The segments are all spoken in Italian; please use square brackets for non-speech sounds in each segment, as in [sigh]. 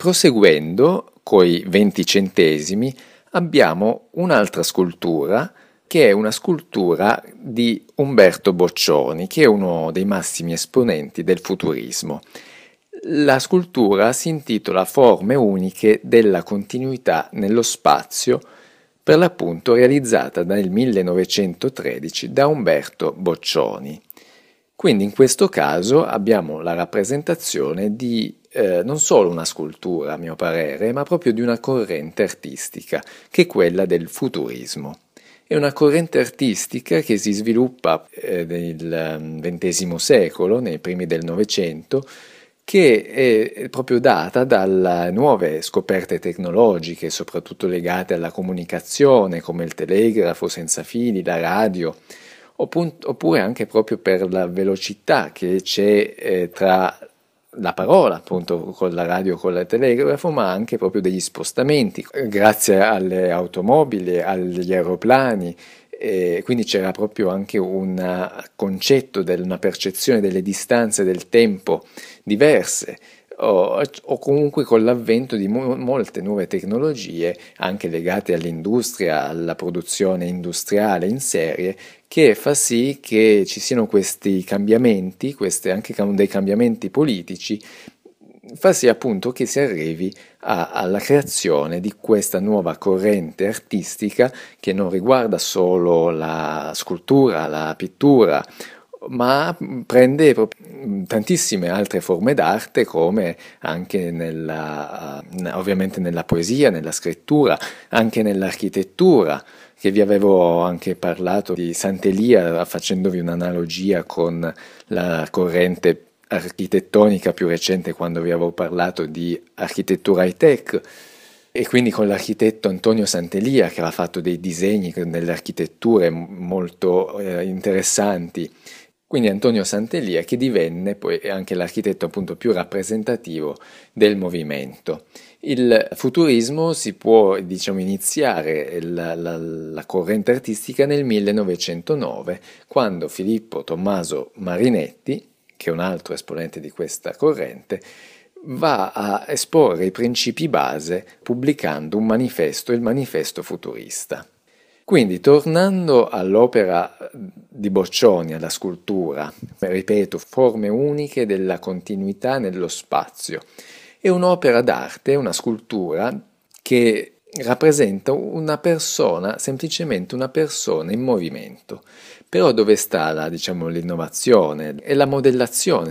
Proseguendo coi 20 centesimi abbiamo un'altra scultura che è una scultura di Umberto Boccioni, che è uno dei massimi esponenti del futurismo. La scultura si intitola Forme uniche della continuità nello spazio, per l'appunto realizzata nel 1913 da Umberto Boccioni. Quindi in questo caso abbiamo la rappresentazione di eh, non solo una scultura, a mio parere, ma proprio di una corrente artistica, che è quella del futurismo. È una corrente artistica che si sviluppa eh, nel XX secolo, nei primi del Novecento, che è proprio data dalle nuove scoperte tecnologiche, soprattutto legate alla comunicazione, come il telegrafo senza fili, la radio, oppure anche proprio per la velocità che c'è eh, tra la parola appunto con la radio, con il telegrafo, ma anche proprio degli spostamenti, grazie alle automobili, agli aeroplani, e quindi c'era proprio anche un concetto, una percezione delle distanze del tempo diverse o, o comunque con l'avvento di mo- molte nuove tecnologie anche legate all'industria, alla produzione industriale in serie che fa sì che ci siano questi cambiamenti, questi anche dei cambiamenti politici, fa sì appunto che si arrivi a, alla creazione di questa nuova corrente artistica che non riguarda solo la scultura, la pittura ma prende tantissime altre forme d'arte come anche nella, ovviamente nella poesia, nella scrittura, anche nell'architettura che vi avevo anche parlato di Sant'Elia facendovi un'analogia con la corrente architettonica più recente quando vi avevo parlato di architettura high tech e quindi con l'architetto Antonio Sant'Elia che aveva fatto dei disegni nelle architetture molto eh, interessanti quindi Antonio Sant'Elia che divenne poi anche l'architetto appunto più rappresentativo del movimento. Il futurismo si può diciamo iniziare la, la, la corrente artistica nel 1909 quando Filippo Tommaso Marinetti, che è un altro esponente di questa corrente, va a esporre i principi base pubblicando un manifesto, il manifesto futurista. Quindi, tornando all'opera di Boccioni, alla scultura, ripeto, forme uniche della continuità nello spazio, è un'opera d'arte, una scultura che rappresenta una persona, semplicemente una persona in movimento. Però dove sta la, diciamo, l'innovazione e la modellazione?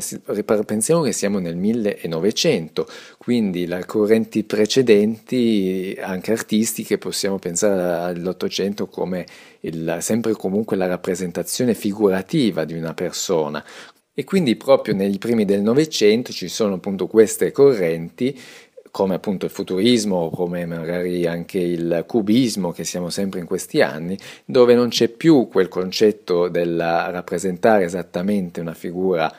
Pensiamo che siamo nel 1900, quindi le correnti precedenti, anche artistiche, possiamo pensare all'Ottocento come il, sempre comunque la rappresentazione figurativa di una persona. E quindi proprio nei primi del Novecento ci sono appunto queste correnti come appunto il futurismo come magari anche il cubismo che siamo sempre in questi anni, dove non c'è più quel concetto del rappresentare esattamente una figura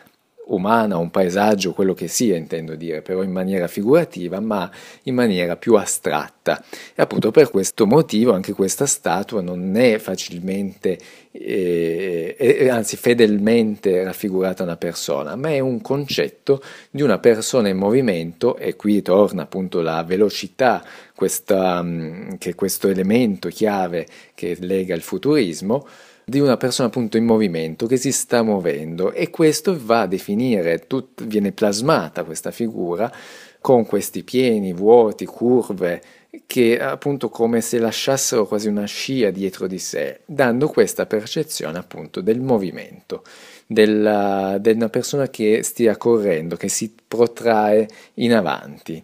umana, un paesaggio, quello che sia intendo dire, però in maniera figurativa, ma in maniera più astratta. E appunto per questo motivo anche questa statua non è facilmente, eh, eh, anzi fedelmente raffigurata una persona, ma è un concetto di una persona in movimento e qui torna appunto la velocità, questa, mm, che questo elemento chiave che lega il futurismo, di una persona appunto in movimento che si sta muovendo e questo va a definire, tut, viene plasmata questa figura con questi pieni, vuoti, curve che appunto come se lasciassero quasi una scia dietro di sé, dando questa percezione appunto del movimento, della, di una persona che stia correndo, che si protrae in avanti.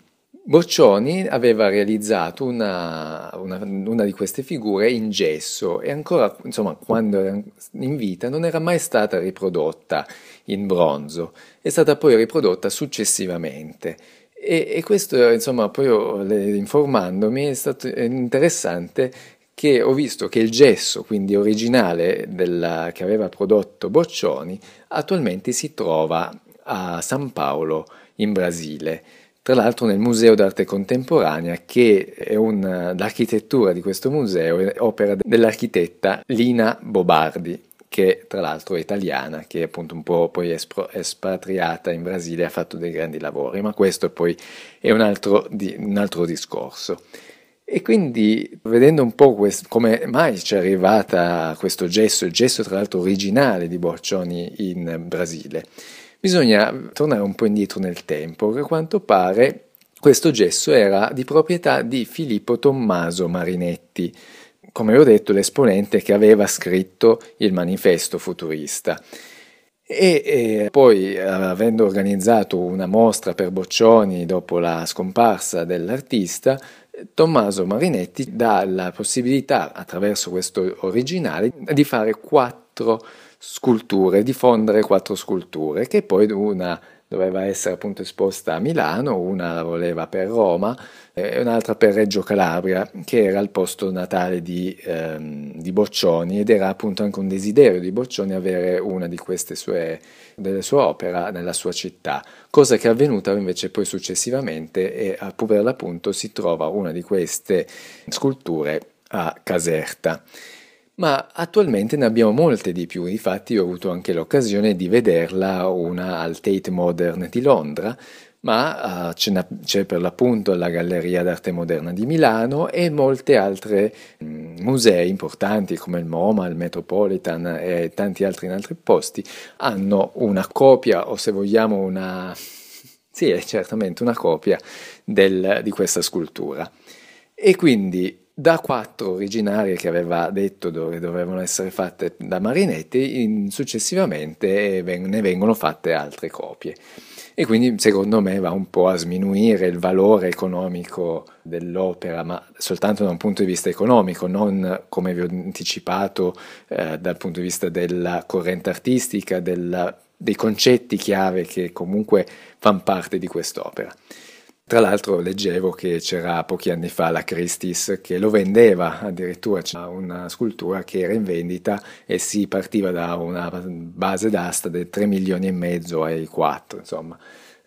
Boccioni aveva realizzato una, una, una, di queste figure in gesso e ancora, insomma, quando era in vita non era mai stata riprodotta in bronzo, è stata poi riprodotta successivamente. E, e questo, insomma, poi informandomi è stato interessante che ho visto che il gesso, quindi originale della, che aveva prodotto Boccioni, attualmente si trova a San Paolo in Brasile tra l'altro nel Museo d'arte contemporanea, che è un, l'architettura di questo museo è opera dell'architetta Lina Bobardi, che tra l'altro è italiana, che appunto un po' poi espro- espatriata in Brasile e ha fatto dei grandi lavori, ma questo poi è un altro, di, un altro discorso. E quindi vedendo un po' quest- come mai ci è arrivata questo gesso, il gesso tra l'altro originale di Boccioni in Brasile, bisogna tornare un po' indietro nel tempo, che a quanto pare questo gesso era di proprietà di Filippo Tommaso Marinetti, come ho detto l'esponente che aveva scritto il manifesto futurista. E, e, poi, avendo organizzato una mostra per Boccioni dopo la scomparsa dell'artista, Tommaso Marinetti dà la possibilità, attraverso questo originale, di fare quattro sculture, di fondere quattro sculture, che poi una doveva essere appunto esposta a Milano, una la voleva per Roma e un'altra per Reggio Calabria, che era il posto natale di, ehm, di Boccioni ed era appunto anche un desiderio di Boccioni avere una di queste sue, delle sue opere nella sua città, cosa che è avvenuta invece poi successivamente e per l'appunto si trova una di queste sculture a Caserta ma attualmente ne abbiamo molte di più, infatti ho avuto anche l'occasione di vederla una al Tate Modern di Londra, ma uh, c'è per l'appunto la Galleria d'Arte Moderna di Milano e molte altre mh, musei importanti come il MoMA, il Metropolitan e tanti altri in altri posti hanno una copia o se vogliamo una... sì, è certamente una copia del, di questa scultura. E quindi da quattro originarie che aveva detto dove dovevano essere fatte da Marinetti, in, successivamente ne vengono fatte altre copie. E quindi secondo me va un po' a sminuire il valore economico dell'opera, ma soltanto da un punto di vista economico, non come vi ho anticipato eh, dal punto di vista della corrente artistica, della, dei concetti chiave che comunque fanno parte di quest'opera. Tra l'altro leggevo che c'era pochi anni fa la Christie's che lo vendeva, addirittura c'è una scultura che era in vendita e si partiva da una base d'asta di 3 milioni e mezzo ai 4, insomma,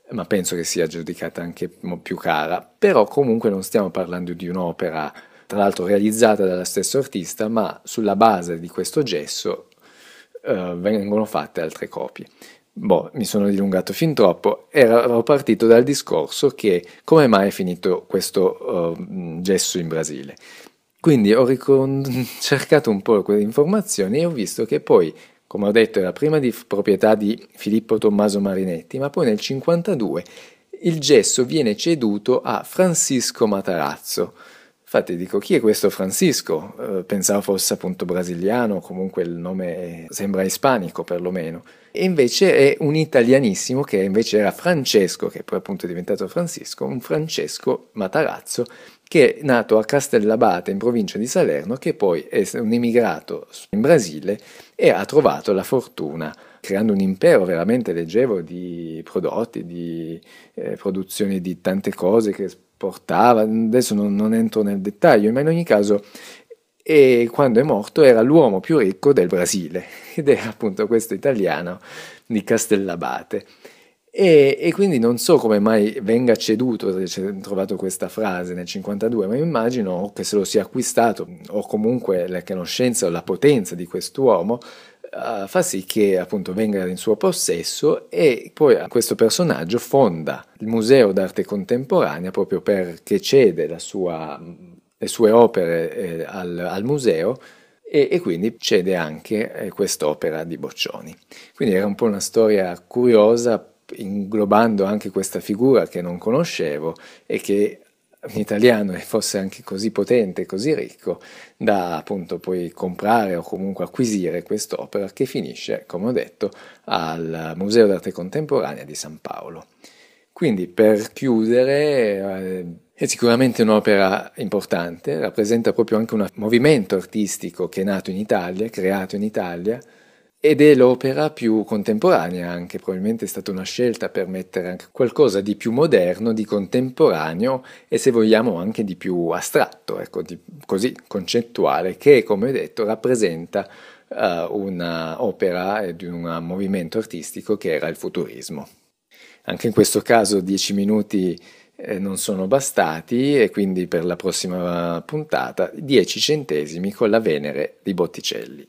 ma penso che sia giudicata anche più cara, però comunque non stiamo parlando di un'opera tra l'altro realizzata dallo stesso artista, ma sulla base di questo gesso eh, vengono fatte altre copie. Boh, mi sono dilungato fin troppo. Ero partito dal discorso che come mai è finito questo uh, gesso in Brasile. Quindi ho ricon- [laughs] cercato un po' quelle informazioni e ho visto che poi, come ho detto, era prima di proprietà di Filippo Tommaso Marinetti, ma poi nel 1952 il gesso viene ceduto a Francisco Matarazzo. Infatti dico, chi è questo Francisco? Eh, pensavo fosse appunto brasiliano, comunque il nome sembra ispanico perlomeno e invece è un italianissimo che invece era Francesco, che poi appunto è diventato Francisco, un Francesco Matarazzo che è nato a Castellabate in provincia di Salerno, che poi è un immigrato in Brasile e ha trovato la fortuna creando un impero veramente leggevo di prodotti, di eh, produzioni di tante cose che portava, adesso non, non entro nel dettaglio, ma in ogni caso e quando è morto era l'uomo più ricco del Brasile [laughs] ed è appunto questo italiano di Castellabate. E, e, quindi non so come mai venga ceduto, c'è trovato questa frase nel 52, ma immagino che se lo sia acquistato o comunque la conoscenza o la potenza di quest'uomo fa sì che appunto venga in suo possesso e poi questo personaggio fonda il Museo d'arte contemporanea proprio perché cede sua le sue opere eh, al, al, museo e, e, quindi cede anche eh, quest'opera di Boccioni. Quindi era un po' una storia curiosa inglobando anche questa figura che non conoscevo e che in italiano fosse anche così potente, così ricco, da appunto poi comprare o comunque acquisire quest'opera che finisce, come ho detto, al Museo d'arte contemporanea di San Paolo. Quindi per chiudere, eh, è sicuramente un'opera importante, rappresenta proprio anche un movimento artistico che è nato in Italia, creato in Italia, ed è l'opera più contemporanea anche, probabilmente è stata una scelta per mettere anche qualcosa di più moderno, di contemporaneo e se vogliamo anche di più astratto, ecco, di, così concettuale, che come detto rappresenta uh, un'opera di un movimento artistico che era il futurismo. Anche in questo caso dieci minuti eh, non sono bastati e quindi per la prossima puntata 10 centesimi con la Venere di Botticelli.